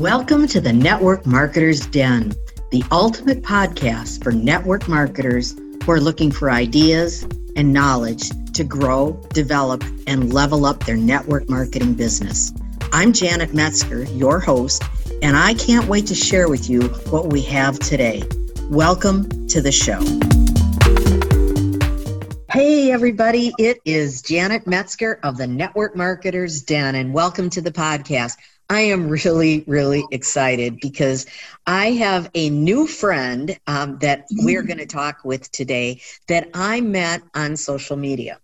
Welcome to the Network Marketers Den, the ultimate podcast for network marketers who are looking for ideas and knowledge to grow, develop, and level up their network marketing business. I'm Janet Metzger, your host, and I can't wait to share with you what we have today. Welcome to the show. Hey, everybody, it is Janet Metzger of the Network Marketers Den, and welcome to the podcast. I am really, really excited because I have a new friend um, that we're going to talk with today that I met on social media.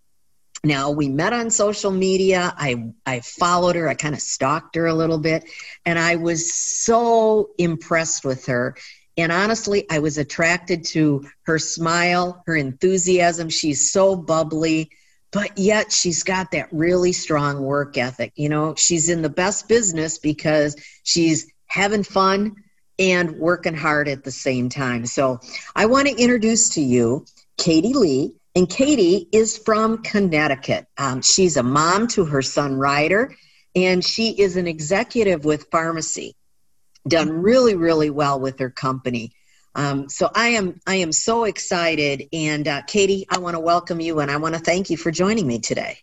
Now we met on social media. I I followed her. I kind of stalked her a little bit, and I was so impressed with her. And honestly, I was attracted to her smile, her enthusiasm. She's so bubbly but yet she's got that really strong work ethic. You know, she's in the best business because she's having fun and working hard at the same time. So I want to introduce to you Katie Leigh. And Katie is from Connecticut. Um, she's a mom to her son Ryder, and she is an executive with Farmasi. Done really, really well with her company. Um, so I am I am so excited, and uh, Katie, I want to welcome you, and I want to thank you for joining me today.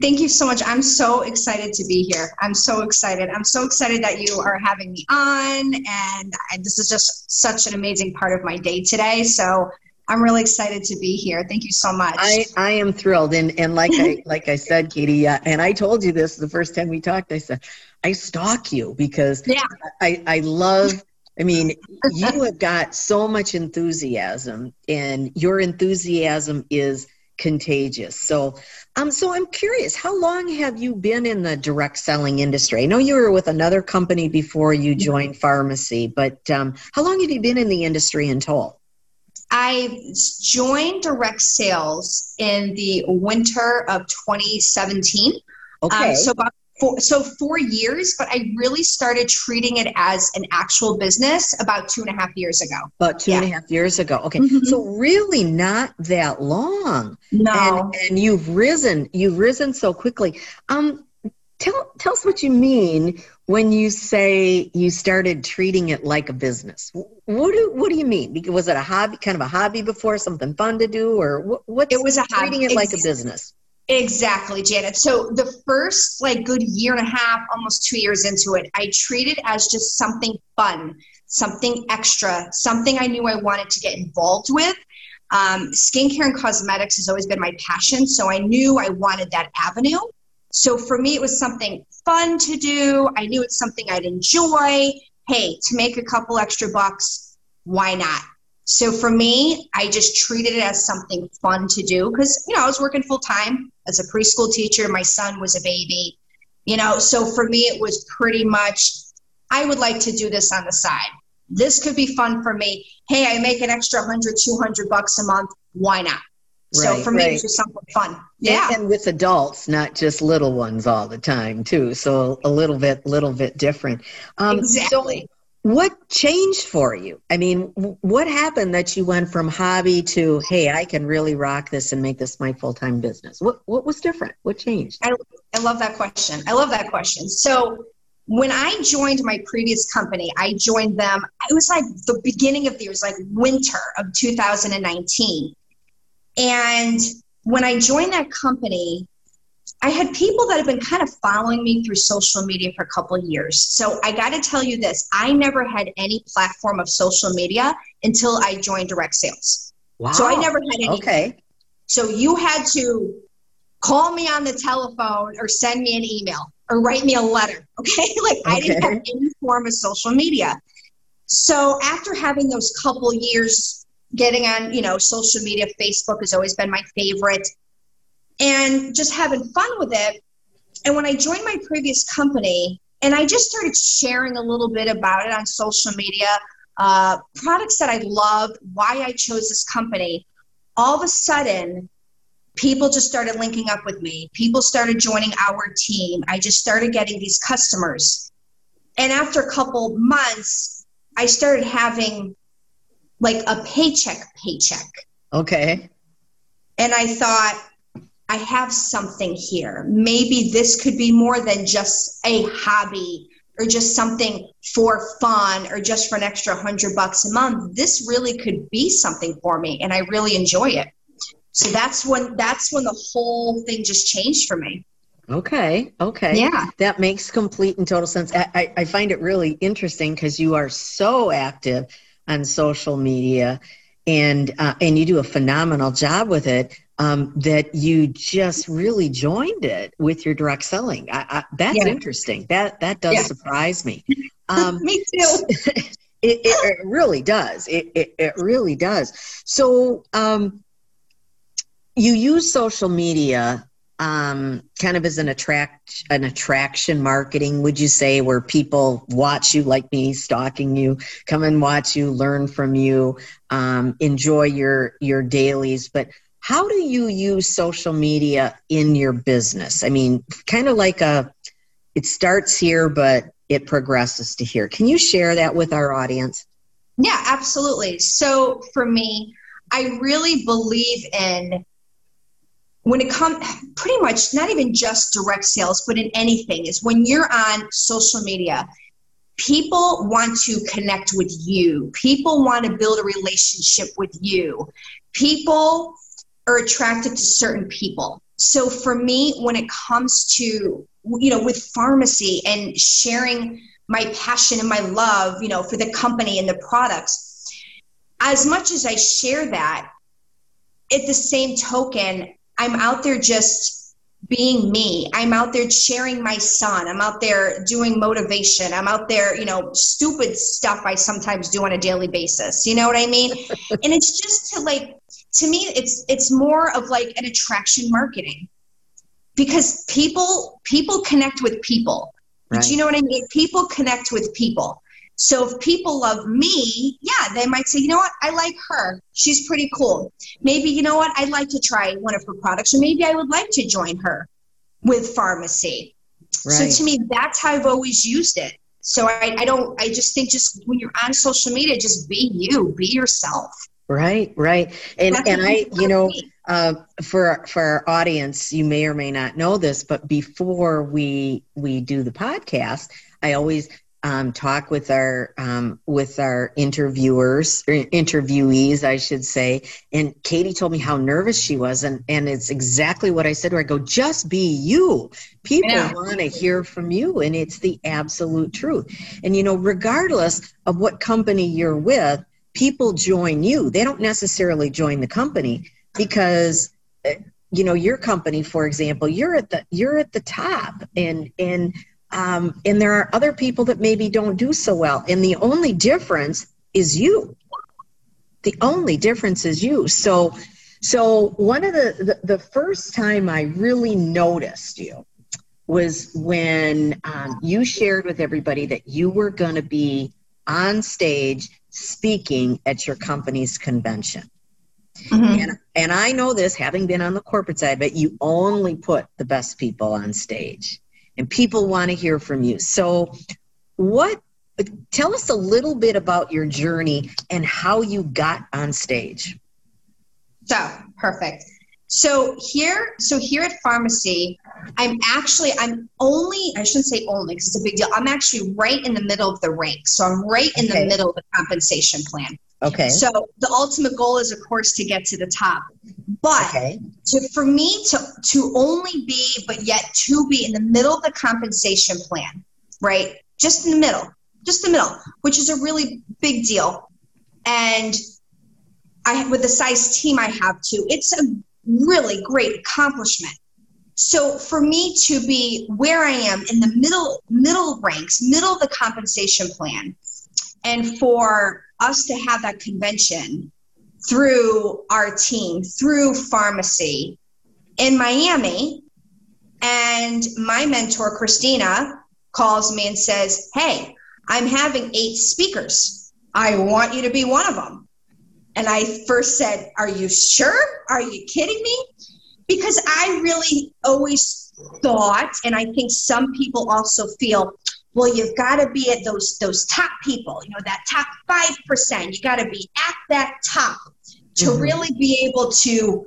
Thank you so much. I'm so excited to be here. I'm so excited. I'm so excited that you are having me on, and I, this is just such an amazing part of my day today. So I'm really excited to be here. Thank you so much. I, I am thrilled, and and like I like I said, Katie, uh, and I told you this the first time we talked. I said I stalk you because yeah. I I love I mean, you have got so much enthusiasm, and your enthusiasm is contagious. So, um, so I'm curious, how long have you been in the direct selling industry? I know you were with another company before you joined Farmasi, but um, how long have you been in the industry in total? I joined direct sales in the winter of 2017. Okay. Um, so about for, so four years, but I really started treating it as an actual business about two and a half years ago. About two yeah. and a half years ago. Okay. Mm-hmm. So really not that long. No. And, and you've risen, you've risen so quickly. Um, tell, tell us what you mean when you say you started treating it like a business. What do, what do you mean? Was it a hobby, kind of a hobby before, something fun to do, or what, what's it was a hobby. treating it like a business? Exactly, Janet. So the first like good year and a half, almost two years into it, I treated as just something fun, something extra, something I knew I wanted to get involved with. Um, skincare and cosmetics has always been my passion, so I knew I wanted that avenue. So for me, it was something fun to do. I knew it's something I'd enjoy. Hey, to make a couple extra bucks, why not? So for me, I just treated it as something fun to do because, you know, I was working full time as a preschool teacher. My son was a baby, you know, so for me, it was pretty much, I would like to do this on the side. This could be fun for me. Hey, I make an extra 100, 200 bucks a month. Why not? Right, so for me, right. it's just something fun. Yeah. And, and, with adults, not just little ones all the time, too. So a little bit, little bit different. Um, exactly. So what changed for you? I mean, what happened that you went from hobby to, hey, I can really rock this and make this my full time business? What what was different? What changed? I, I love that question. I love that question. So when I joined my previous company, I joined them. It was like the beginning of the year, it was like winter of 2019. And when I joined that company, I had people that have been kind of following me through social media for a couple of years. So I got to tell you this I never had any platform of social media until I joined direct sales. Wow. So I never had any. Okay. So you had to call me on the telephone or send me an email or write me a letter. Okay. like okay. I didn't have any form of social media. So after having those couple years getting on, you know, social media, Facebook has always been my favorite and just having fun with it. And when I joined my previous company, and I just started sharing a little bit about it on social media, uh, products that I loved, why I chose this company, all of a sudden, people just started linking up with me. People started joining our team. I just started getting these customers. And after a couple months, I started having like a paycheck paycheck. Okay. And I thought, I have something here. Maybe this could be more than just a hobby or just something for fun or just for an extra hundred bucks a month. This really could be something for me and I really enjoy it. So that's when that's when the whole thing just changed for me. Okay. Okay. Yeah. That makes complete and total sense. I, I find it really interesting because you are so active on social media and uh, and you do a phenomenal job with it um, that you just really joined it with your direct selling. I, I, that's yeah. interesting. That that does yeah. surprise me. Um, me too. it, it, it, really does. It, it, it really does. So um, you use social media um, kind of as an attract an attraction marketing would you say where people watch you like me stalking you come and watch you learn from you um, enjoy your your dailies but how do you use social media in your business? I mean kind of like a it starts here but it progresses to here. Can you share that with our audience? Yeah absolutely. So for me i really believe in when it comes pretty much not even just direct sales but in anything is when you're on social media people want to connect with you. People want to build a relationship with you. People are attracted to certain people so for me when it comes to you know with Farmasi and sharing my passion and my love you know for the company and the products as much as i share that at the same token I'm out there just being me. I'm out there sharing my son. I'm out there doing motivation. I'm out there, you know, stupid stuff I sometimes do on a daily basis. You know what I mean? and it's just to like to me it's it's more of like an attraction marketing. Because people people connect with people. Right. Do you know what I mean? People connect with people. So if people love me, yeah, they might say, you know what, I like her. She's pretty cool. Maybe, you know what, I'd like to try one of her products, or maybe I would like to join her with Farmasi Right. So to me, that's how I've always used it. So I, I don't, I just think just when you're on social media, just be you, be yourself. Right, right. And, and I, you know, uh, for for our audience, you may or may not know this, but before we we do the podcast, I always um, talk with our um, with our interviewers or interviewees, I should say. And Katie told me how nervous she was, and and it's exactly what I said to her. I go, just be you. People yeah. want to hear from you, and it's the absolute truth. And you know, regardless of what company you're with, people join you. They don't necessarily join the company because eh, you know your company for example you're at the you're at the top and and um, and there are other people that maybe don't do so well. And the only difference is you. The only difference is you. So, so one of the, the, the first time I really noticed you was when um, you shared with everybody that you were going to be on stage speaking at your company's convention. Mm-hmm. And, and I know this, having been on the corporate side, but you only put the best people on stage and people want to hear from you. So, what tell us a little bit about your journey and how you got on stage. So, perfect. So here, so here at Farmasi, I'm actually, I'm only, I shouldn't say only because it's a big deal. I'm actually right in the middle of the rank. So I'm right in okay. the middle of the compensation plan. Okay. So the ultimate goal is, of course, to get to the top. But okay. to, for me to to only be, but yet to be in the middle of the compensation plan, right? Just in the middle, just the middle, which is a really big deal. And I, with the size team I have too, it's a really great accomplishment. So for me to be where I am in the middle middle ranks, middle of the compensation plan, and for us to have that convention through our team, through Farmasi in Miami. And my mentor, Christina, calls me and says, Hey, I'm having eight speakers. I want you to be one of them. And I first said, Are you sure? Are you kidding me? Because I really always thought, and I think some people also feel, well, you've got to be at those those top people, you know, that top five percent. You got to be at that top to mm-hmm. really be able to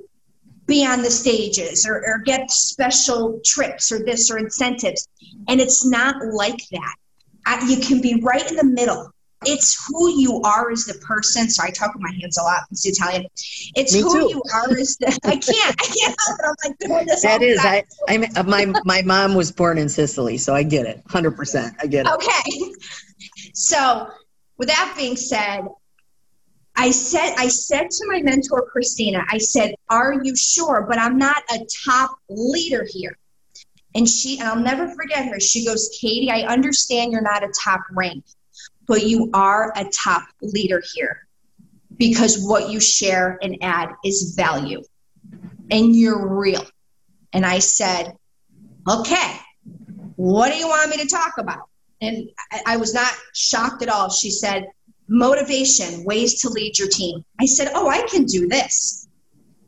be on the stages or, or get special trips or this or incentives. And it's not like that. I, you can be right in the middle. It's who you are as the person. So I talk with my hands a lot. It's Italian. It's Me who too. you are as the. I can't. I can't help it. I'm like doing this. That is. I, I'm, uh, my, my mom was born in Sicily, so I get it. 100%. I get it. Okay. So, with that being said, I said I said to my mentor Christina, I said, "Are you sure? But I'm not a top leader here." And she and I'll never forget her. She goes, "Katie, I understand you're not a top rank, but you are a top leader here because what you share and add is value, and you're real." And I said, "Okay, what do you want me to talk about?" And I, I was not shocked at all. She said, motivation, ways to lead your team. I said, oh, I can do this.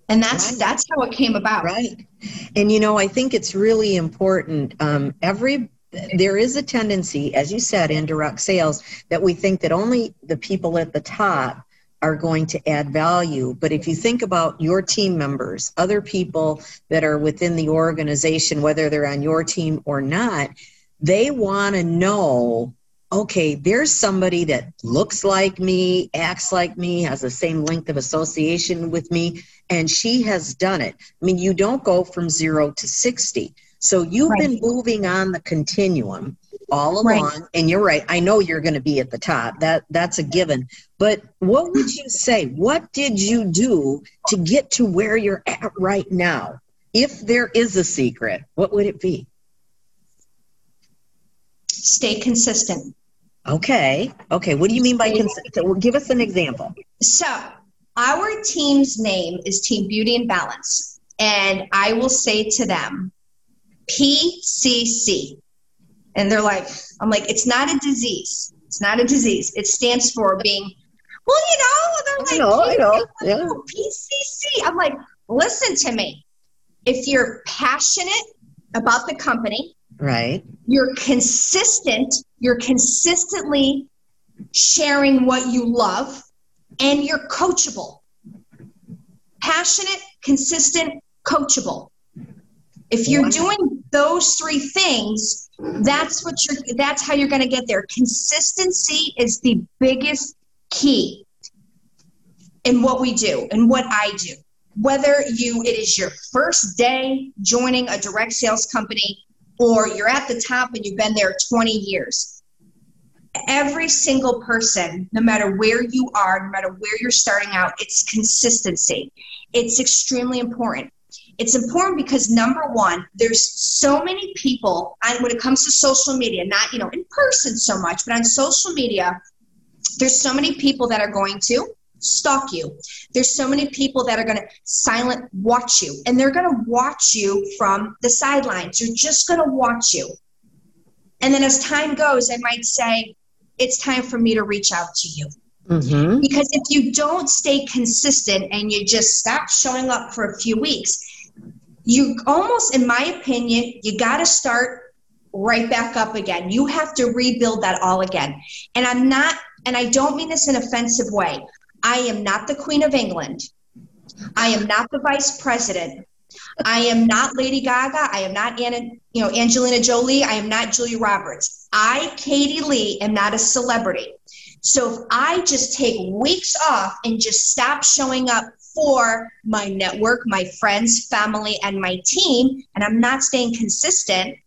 And that's Right. that's how it came about. Right. And you know, I think it's really important. Um, every there is a tendency, as you said, in direct sales, that we think that only the people at the top are going to add value. But if you think about your team members, other people that are within the organization, whether they're on your team or not, they want to know okay, there's somebody that looks like me, acts like me, has the same length of association with me, and she has done it. I mean, you don't go from zero to 60. So you've Right. been moving on the continuum all along and you're right i know you're going to be at the top that that's a given but what would you say what did you do to get to where you're at right now if there is a secret what would it be Stay consistent. okay okay what do you mean by consistent give us an example So, our team's name is Team Beauty and Balance. And I will say to them, PCC. And they're like, I'm like, it's not a disease. It's not a disease. It stands for being, well, you know, they're like, know, I know, yeah. PCC. I'm like, listen to me. If you're passionate about the company, right you're consistent, you're consistently sharing what you love, and you're coachable. Passionate, consistent, coachable. If you're doing those three things, that's what you're that's how you're going to get there. Consistency is the biggest key in what we do and what I do. Whether you it is your first day joining a direct sales company or you're at the top and you've been there 20 years. Every single person, no matter where you are, no matter where you're starting out, it's consistency. It's extremely important. It's important because number one, there's so many people, and when it comes to social media, not you know in person so much, but on social media, there's so many people that are going to stalk you. There's so many people that are going to silent watch you, and they're going to watch you from the sidelines. They're just going to watch you. And then as time goes, I might say, it's time for me to reach out to you. mm-hmm. Because if you don't stay consistent and you just stop showing up for a few weeks, you almost, in my opinion, you got to start right back up again. You have to rebuild that all again. And I'm not, and I don't mean this in an offensive way. I am not the Queen of England. I am not the Vice President. I am not Lady Gaga. I am not Anna, you know, Angelina Jolie. I am not Julia Roberts. I, Katie Leigh, am not a celebrity. So if I just take weeks off and just stop showing up for my network, my friends, family, and my team, and I'm not staying consistent,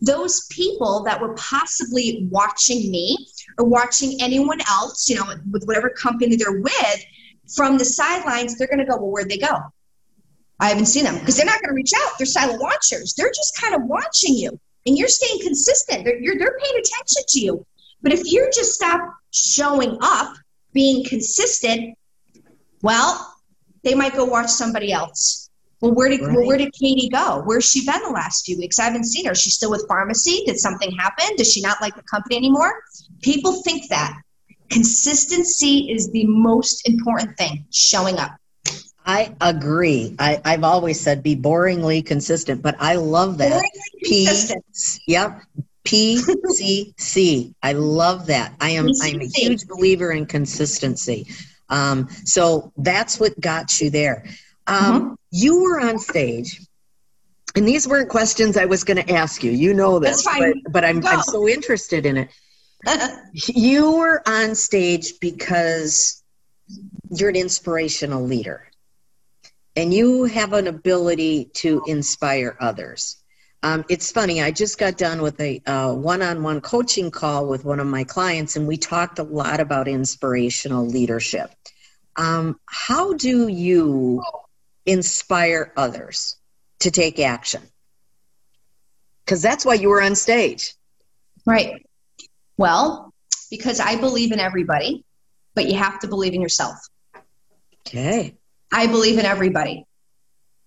those people that were possibly watching me or watching anyone else, you know, with whatever company they're with, from the sidelines, they're going to go, well, where'd they go? I haven't seen them because they're not going to reach out. They're silent watchers. They're just kind of watching you, and you're staying consistent. They're, you're, they're paying attention to you. But if you just stop showing up, being consistent, well, they might go watch somebody else. Well, where did well, where did Katie go? Where's she been the last few weeks? I haven't seen her. She's still with Farmasi. Did something happen? Does she not like the company anymore? People think that consistency is the most important thing. Showing up. i agree I, i've always said be boringly consistent but i love that Boringly P- consistent. Yep. PCC. I love that. I am I'm a huge believer in consistency. Um, so that's what got you there. Um, You were on stage, and these weren't questions I was going to ask you. You know this, but, but I'm, I'm so interested in it. you were on stage because you're an inspirational leader and you have an ability to inspire others. Um, it's funny, I just got done with a one on one coaching call with one of my clients, and we talked a lot about inspirational leadership. Um, how do you inspire others to take action? Because that's why you were on stage. Right. Well, because I believe in everybody, but you have to believe in yourself. Okay. I believe in everybody.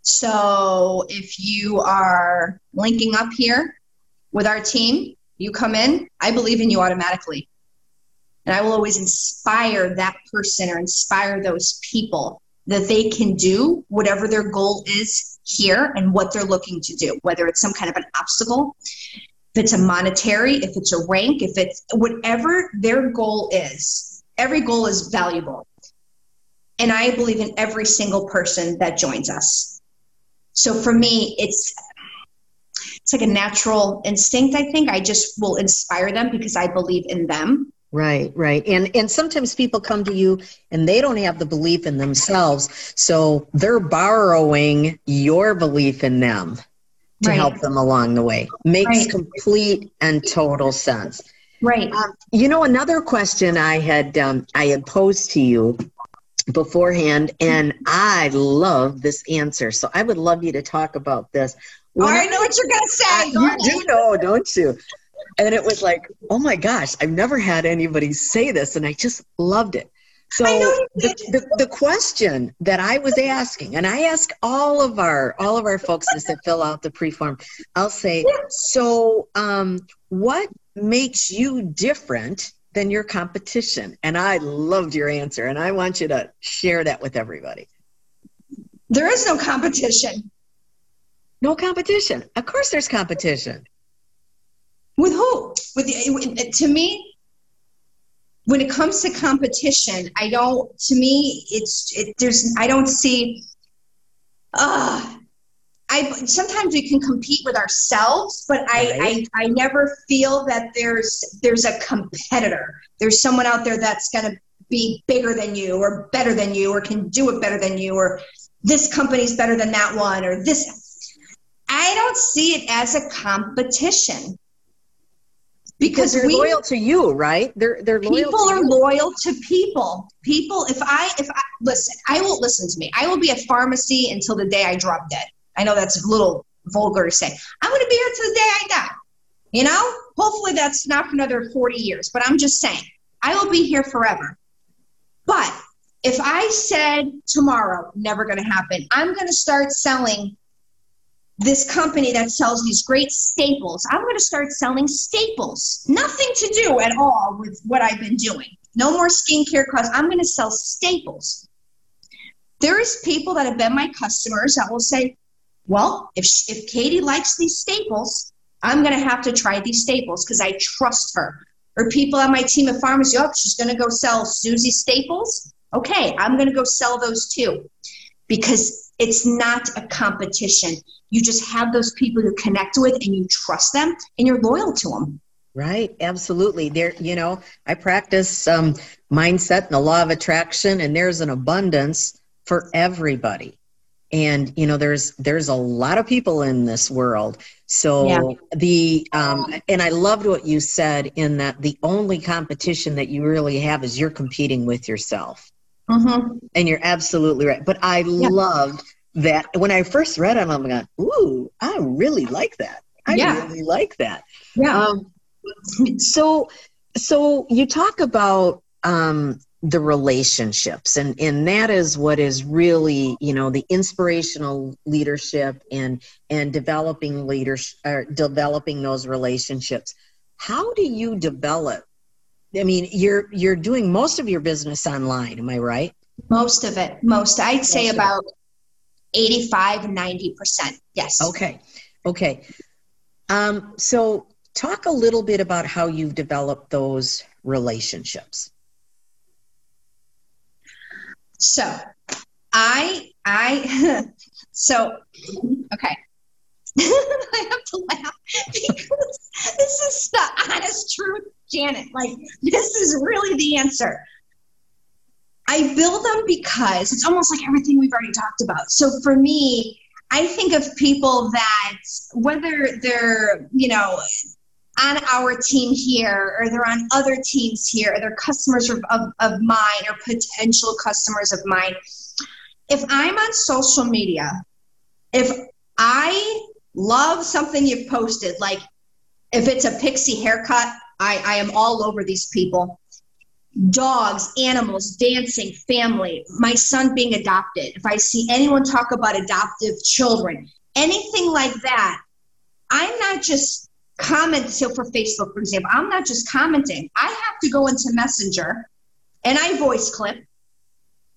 So if you are linking up here with our team, you come in, I believe in you automatically. And I will always inspire that person or inspire those people that they can do whatever their goal is here and what they're looking to do, whether it's some kind of an obstacle, if it's a monetary, if it's a rank, if it's whatever their goal is. Every goal is valuable. And I believe in every single person that joins us. So for me, it's it's like a natural instinct, I think. I just will inspire them because I believe in them. Right, right. And and sometimes people come to you and they don't have the belief in themselves. So they're borrowing your belief in them to right. help them along the way. Makes right. complete and total sense. Right. Um, you know, another question I had um, I had posed to you beforehand, and I love this answer. So I would love you to talk about this. When oh, I know what you're going to say. You do know, don't you? And it was like, oh my gosh, I've never had anybody say this, and I just loved it. So the, the, the, question that I was asking, and I ask all of our all of our folks that fill out the preform, I'll say, so um, what makes you different than your competition? And I loved your answer, and I want you to share that with everybody. There is no competition. No competition. Of course, there's competition. With who? With to me, when it comes to competition, I don't. To me, it's it, there's. I don't see. Uh, I sometimes we can compete with ourselves, but I, right. I I never feel that there's there's a competitor. There's someone out there that's going to be bigger than you or better than you or can do it better than you or this company's better than that one or this. I don't see it as a competition because they're we, loyal to you, right? They're they're loyal. People are loyal to people. People, if I if I listen, I will listen to me. I will be a Farmasi until the day I drop dead. I know that's a little vulgar to say. I'm going to be here till the day I die. You know, hopefully that's not for another 40 years, but I'm just saying, I will be here forever. But if I said tomorrow, never going to happen, I'm going to start selling this company that sells these great staples. I'm going to start selling staples. Nothing to do at all with what I've been doing. No more skincare cause. I'm going to sell staples. There's people that have been my customers that will say, well, if, if Katie likes these staples, I'm going to have to try these staples because I trust her. Or people on my team of Farmasi, oh, she's going to go sell Susie staples. Okay, I'm going to go sell those too because it's not a competition. You just have those people you connect with and you trust them and you're loyal to them. Right, absolutely. There, you know, I practice um, mindset and the law of attraction, and there's an abundance for everybody and you know there's there's a lot of people in this world so yeah. the um and i loved what you said in that the only competition that you really have is you're competing with yourself mm-hmm. and you're absolutely right but i yeah. loved that when i first read it i'm like ooh i really like that i yeah. really like that yeah um, so so you talk about um the relationships. And and that is what is really you know the inspirational leadership and and developing leadership or developing those relationships. How do you develop? I mean you're you're doing most of your business online am i right? Most of it. Most i'd say most about 85 90% yes. Okay. Okay. Um so talk a little bit about how you've developed those relationships so I I so okay. I have to laugh because this is the honest truth. Janet, like, this is really the answer. I build them because it's almost like everything we've already talked about. So for me, I think of people that whether they're, you know, on our team here or they're on other teams here or they're customers of, of, of mine or potential customers of mine. If I'm on social media, if I love something you've posted, like if it's a pixie haircut, I, I am all over these people dogs, animals, dancing, family, my son being adopted, if I see anyone talk about adoptive children, anything like that, I'm not just commenting. So for Facebook, for example, I'm not just commenting. I have to go into Messenger and I voice clip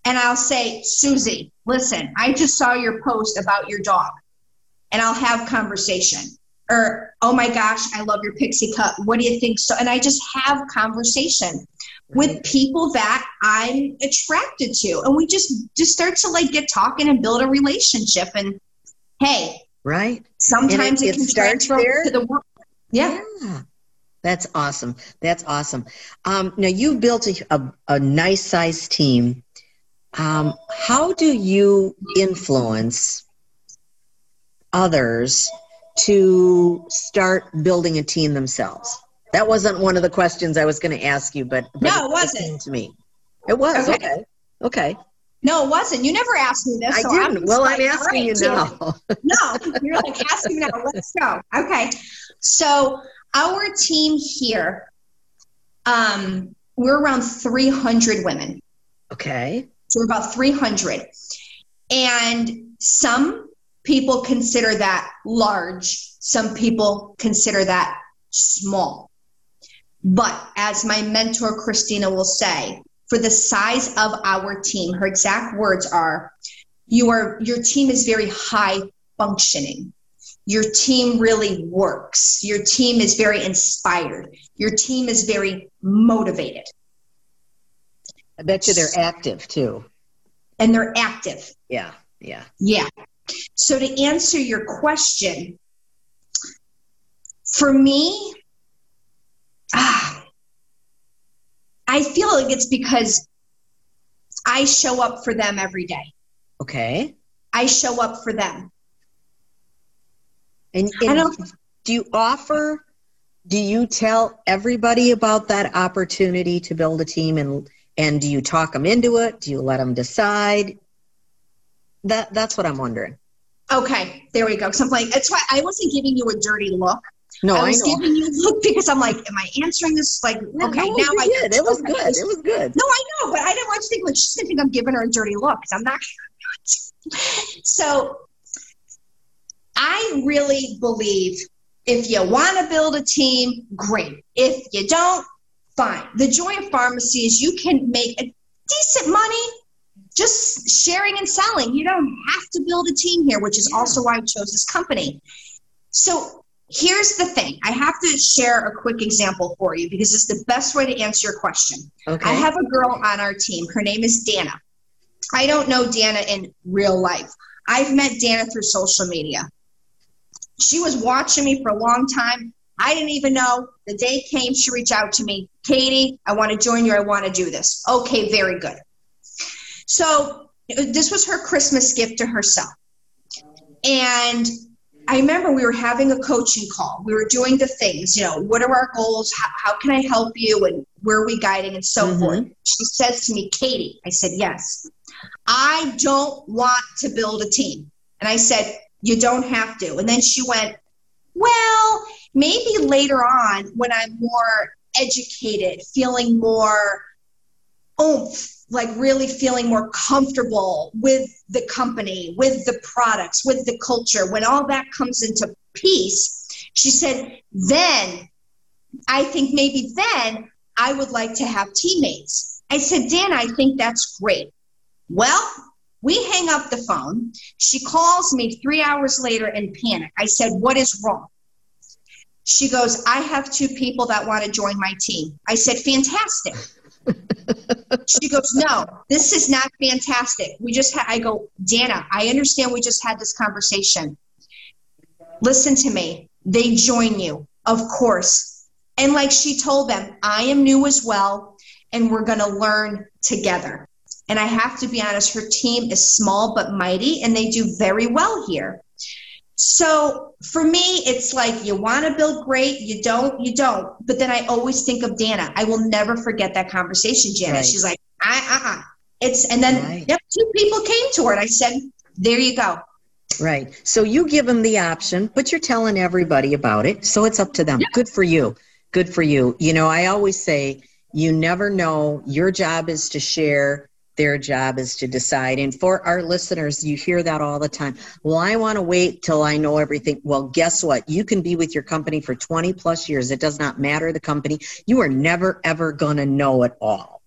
and I'll say, Susie, listen, I just saw your post about your dog. And I'll have conversation. Or, oh my gosh, I love your pixie cut. What do you think? So, and I just have conversation with people that I'm attracted to. And we just just start to like get talking and build a relationship. And hey, right. Sometimes it, it, can transfer there. to the world. Yeah. yeah. That's awesome. That's awesome. Um, now you've built a, a, a nice sized team. Um, how do you influence others to start building a team themselves? That wasn't one of the questions I was going to ask you, but, but no, it wasn't. to me, it was okay. okay. okay. No, it wasn't. You never asked me this. I so didn't. I'm well, like, I'm asking right, you now. no, you're like asking me now. Let's go. Okay. So our team here, um, we're around 300 women. Okay. So we're about 300, and some people consider that large. Some people consider that small. But as my mentor Christina will say, for the size of our team, her exact words are, you are your team is very high functioning. Your team really works. Your team is very inspired. Your team is very motivated. I bet you they're active too. And they're active. Yeah, yeah. Yeah. So to answer your question, for me, ah, I feel like it's because I show up for them every day. Okay. I show up for them. And, and do you offer, do you tell everybody about that opportunity to build a team and, and do you talk them into it? Do you let them decide? That, that's what I'm wondering. Okay, there we go. So I'm like, that's why I wasn't giving you a dirty look. No, I was I giving you a look because I'm like, am I answering this? Like, okay, no, now I did. It was good. It was good. No, I know, but I didn't want you to think like she's gonna think I'm giving her a dirty look because I'm not. so, I really believe if you want to build a team, great. If you don't, fine. The joy of Farmasi is you can make a decent money just sharing and selling. You don't have to build a team here, which is also why I chose this company. So Here's the thing I have to share a quick example for you because it's the best way to answer your question. Okay. I have a girl on our team. Her name is Dana. I don't know Dana in real life. I've met Dana through social media. She was watching me for a long time. I didn't even know. The day came, she reached out to me Katie, I want to join you. I want to do this. Okay, very good. So, this was her Christmas gift to herself. And I remember we were having a coaching call. We were doing the things, you know, what are our goals? How, how can I help you? And where are we guiding and so mm-hmm. forth. She says to me, Katie, I said, yes, I don't want to build a team. And I said, you don't have to. And then she went, well, maybe later on when I'm more educated, feeling more oomph like really feeling more comfortable with the company, with the products, with the culture, when all that comes into peace, she said, then I think maybe then I would like to have teammates. I said, Dan, I think that's great. Well, we hang up the phone. She calls me three hours later in panic. I said, What is wrong? She goes, I have two people that want to join my team. I said, Fantastic she goes, No, this is not fantastic. We just had, I go, Dana, I understand we just had this conversation. Listen to me. They join you, of course. And like she told them, I am new as well, and we're going to learn together. And I have to be honest, her team is small but mighty, and they do very well here. So for me, it's like you want to build great, you don't, you don't. But then I always think of Dana. I will never forget that conversation, Janet. Right. She's like, uh uh uh. It's and then right. yep, two people came to her and I said, There you go. Right. So you give them the option, but you're telling everybody about it. So it's up to them. Good for you. Good for you. You know, I always say you never know. Your job is to share their job is to decide. And for our listeners, you hear that all the time. Well, I want to wait till I know everything. Well, guess what? You can be with your company for 20 plus years. It does not matter the company. You are never, ever going to know it all.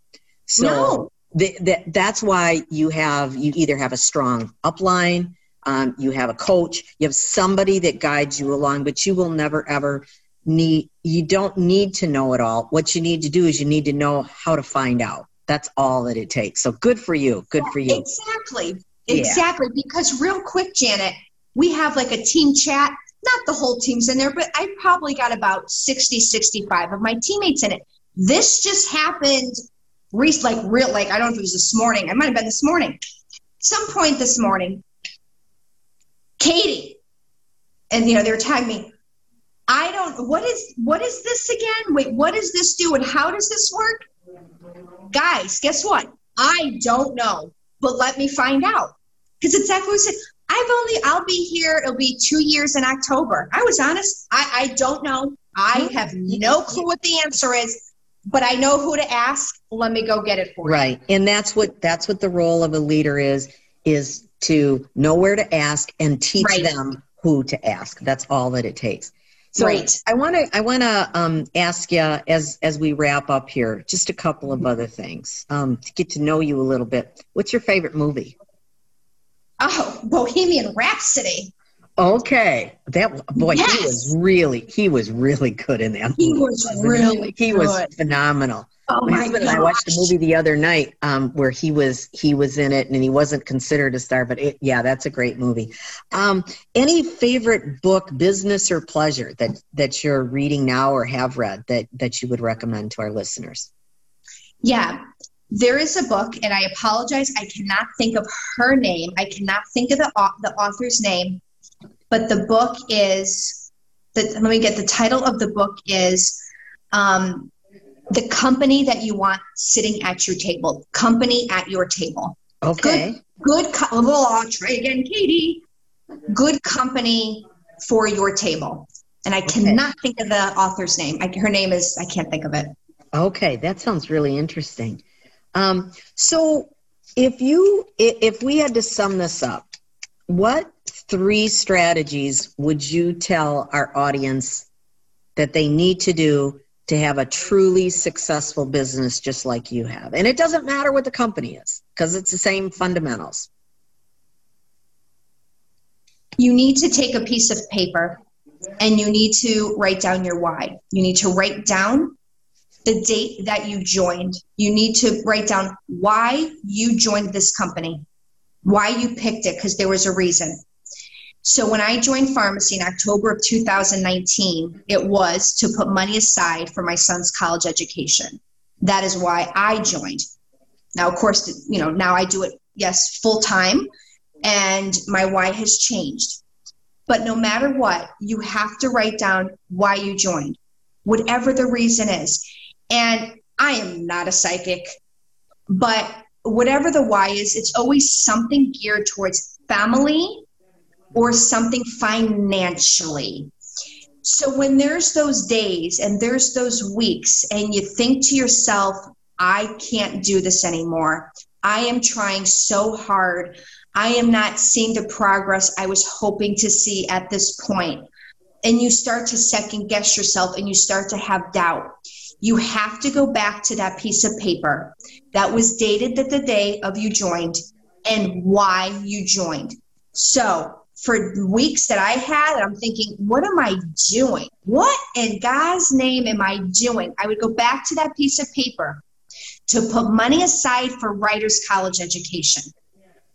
So no. that's why you have, you either have a strong upline, um, you have a coach, you have somebody that guides you along, but you will never, ever need, you don't need to know it all. What you need to do is you need to know how to find out that's all that it takes. So good for you. Good for you. Exactly. Exactly. Yeah. Because real quick, Janet, we have like a team chat. Not the whole team's in there, but I probably got about 60, 65 of my teammates in it. This just happened like real like I don't know if it was this morning. It might have been this morning. Some point this morning, Katie, and you know, they were tagging me. I don't what is what is this again? Wait, what does this do and how does this work? Guys, guess what? I don't know, but let me find out. Because exactly what I said. I've only, I'll be here, it'll be two years in October. I was honest. I, I don't know. I mm-hmm. have no clue what the answer is, but I know who to ask. Let me go get it for you. Right. And that's what, that's what the role of a leader is, is to know where to ask and teach right. them who to ask. That's all that it takes. So right. I want to I want to um, ask you as as we wrap up here, just a couple of other things um, to get to know you a little bit. What's your favorite movie? Oh, Bohemian Rhapsody. Okay, that boy, yes. he was really he was really good in that. Movie. He was really he good. was phenomenal. Oh my, husband and I watched a movie the other night um, where he was he was in it and he wasn't considered a star, but it, yeah, that's a great movie. Um, any favorite book, business or pleasure that that you're reading now or have read that that you would recommend to our listeners? Yeah, there is a book, and I apologize, I cannot think of her name. I cannot think of the the author's name, but the book is. The, let me get the title of the book is um, the company that you want sitting at your table, company at your table. Okay. Good, good co- oh, try again, Katie. Good company for your table. And I okay. cannot think of the author's name. I, her name is, I can't think of it. Okay, that sounds really interesting. Um, so, if you, if we had to sum this up, what three strategies would you tell our audience that they need to do to have a truly successful business just like you have. And it doesn't matter what the company is because it's the same fundamentals. You need to take a piece of paper and you need to write down your why. You need to write down the date that you joined. You need to write down why you joined this company, why you picked it, because there was a reason. So when I joined Farmasi in October of 2019, it was to put money aside for my son's college education. That is why I joined. Now, of course, you know, now I do it, yes, full time, and my why has changed. But no matter what, you have to write down why you joined, whatever the reason is. And I am not a psychic, but whatever the why is, it's always something geared towards family or something financially. So when there's those days and there's those weeks and you think to yourself, I can't do this anymore. I am trying so hard. I am not seeing the progress I was hoping to see at this point. And you start to second guess yourself and you start to have doubt. You have to go back to that piece of paper that was dated that the day of you joined and why you joined. So for weeks that I had, I'm thinking, what am I doing? What in God's name am I doing? I would go back to that piece of paper to put money aside for Ryder's college education.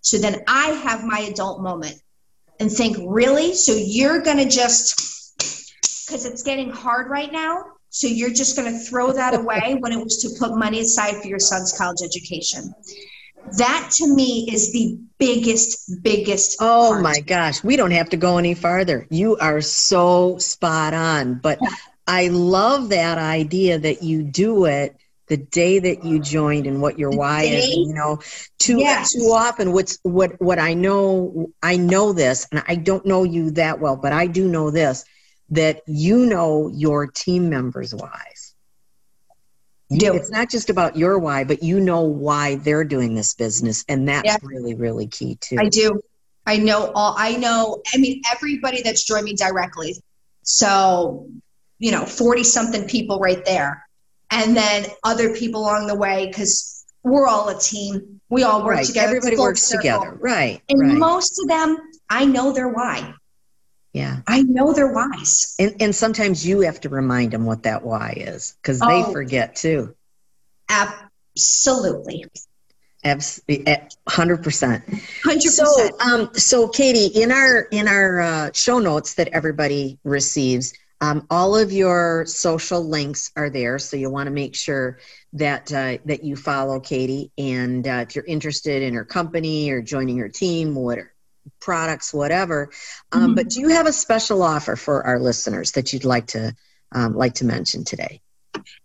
So then I have my adult moment and think, really? So you're going to just, because it's getting hard right now. So you're just going to throw that away when it was to put money aside for your son's college education. That to me is the biggest, biggest. Oh part. my gosh, we don't have to go any farther. You are so spot on. But I love that idea that you do it the day that you joined and what your The why is. You know, too Yes. too often what's what what I know I know this, and I don't know you that well, but I do know this that you know your team members' whys. You- Do. It's not just about your why, but you know why they're doing this business, and that's Yeah. really really key too. I do. I know all. I know. I mean, everybody that's joined me directly. So, you know, forty something people right there, and then other people along the way because we're all a team. We all work right. together. Everybody works circle. together. Right. And right. most of them, I know their why. Yeah. I know their whys. And and sometimes you have to remind them what that why is because they Oh. forget too. Absolutely, Abs- eh, Hundred percent. hundred So, um, so Katie, in our in our uh, show notes that everybody receives, um, all of your social links are there. So you want to make sure that uh, that you follow Katie, and uh, if you're interested in her company or joining her team, what products, whatever. Um, Mhm. But do you have a special offer for our listeners that you'd like to um, like to mention today?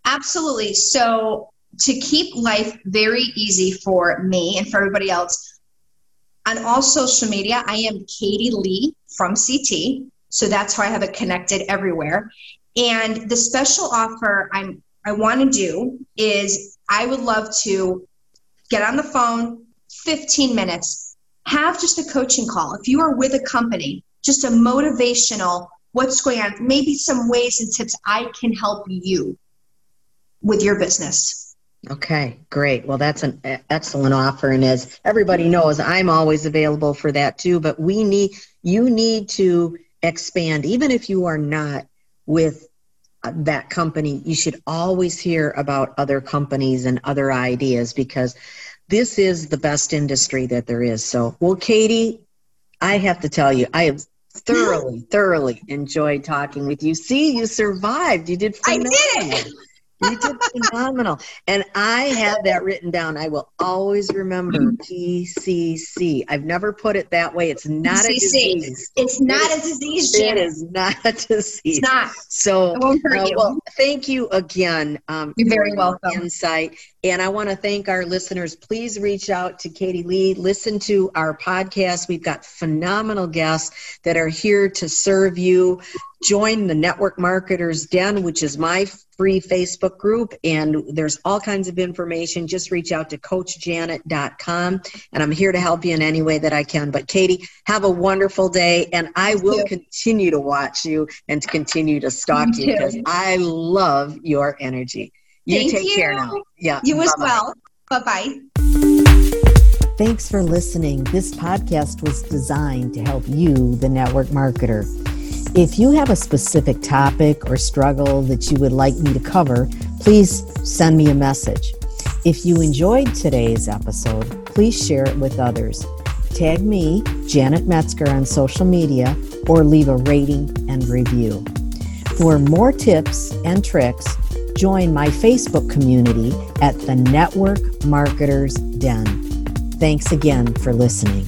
Absolutely. So, to keep life very easy for me and for everybody else, on all social media, I am Katie Leigh from CT. So that's how I have it connected everywhere. And the special offer I'm I want to do is I would love to get on the phone 15 minutes, have just a coaching call. If you are with a company, just a motivational what's going on, maybe some ways and tips I can help you with your business. Okay, great. Well, that's an excellent offer, and as everybody knows, I'm always available for that too. But we need you need to expand, even if you are not with uh, that company. You should always hear about other companies and other ideas because this is the best industry that there is. So, well, Katie, I have to tell you, I have thoroughly, thoroughly enjoyed talking with you. See, you survived. You did I did phenomenal. it. You did phenomenal. And I have that written down. I will always remember PCC. I've never put it that way. It's not a disease. It's not a disease, It is not a disease. It's not. So, It uh, well, thank you again. Um, You're very welcome. Insight, and I want to thank our listeners. Please reach out to Katie Leigh. Listen to our podcast. We've got phenomenal guests that are here to serve you. Join the Network Marketers Den, which is my free Facebook group, and there's all kinds of information. Just reach out to CoachJanet.com, and I'm here to help you in any way that I can. But Katie, have a wonderful day, and I will continue to watch you and to continue to stalk you because I love your energy. You Thank take care now. Yeah. You as bye-bye. well. Bye bye. Thanks for listening. This podcast was designed to help you, the network marketer. If you have a specific topic or struggle that you would like me to cover, please send me a message. If you enjoyed today's episode, please share it with others. Tag me, Janet Metzger, on social media or leave a rating and review. For more tips and tricks, join my Facebook community at the Network Marketers Den. Thanks again for listening.